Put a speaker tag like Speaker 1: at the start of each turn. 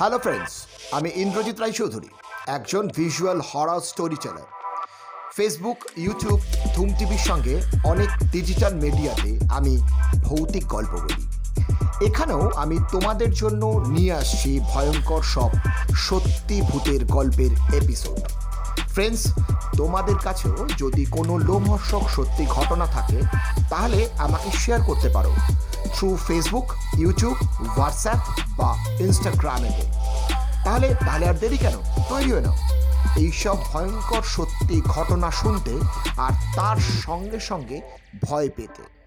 Speaker 1: Hello friends আমি ইন্দ্রজিৎ রায়চৌধুরী, একজন visual horror story teller Facebook YouTube Dhoom টিভির সঙ্গে অনেক ডিজিটাল মিডিয়াতে আমি ভৌতিক গল্প বলি। এখানেও আমি তোমাদের জন্য নিয়ে আসছি ভয়ঙ্কর সব সত্যি ভূতের গল্পের এপিসোড ফ্রেন্ডস তোমাদের কাছেও যদি কোনো লোমহর্ষক সত্যি ঘটনা থাকে, তাহলে আমাকে শেয়ার করতে পারো। থ্রু ফেসবুক ইউটিউব হোয়াটসঅ্যাপ বা ইনস্টাগ্রামে তাহলে তাহলে আর দেরি কেন? তৈরি হয়ে নাও। এইসব ভয়ঙ্কর সত্যি ঘটনা শুনতে আর তার সঙ্গে সঙ্গে ভয় পেতে।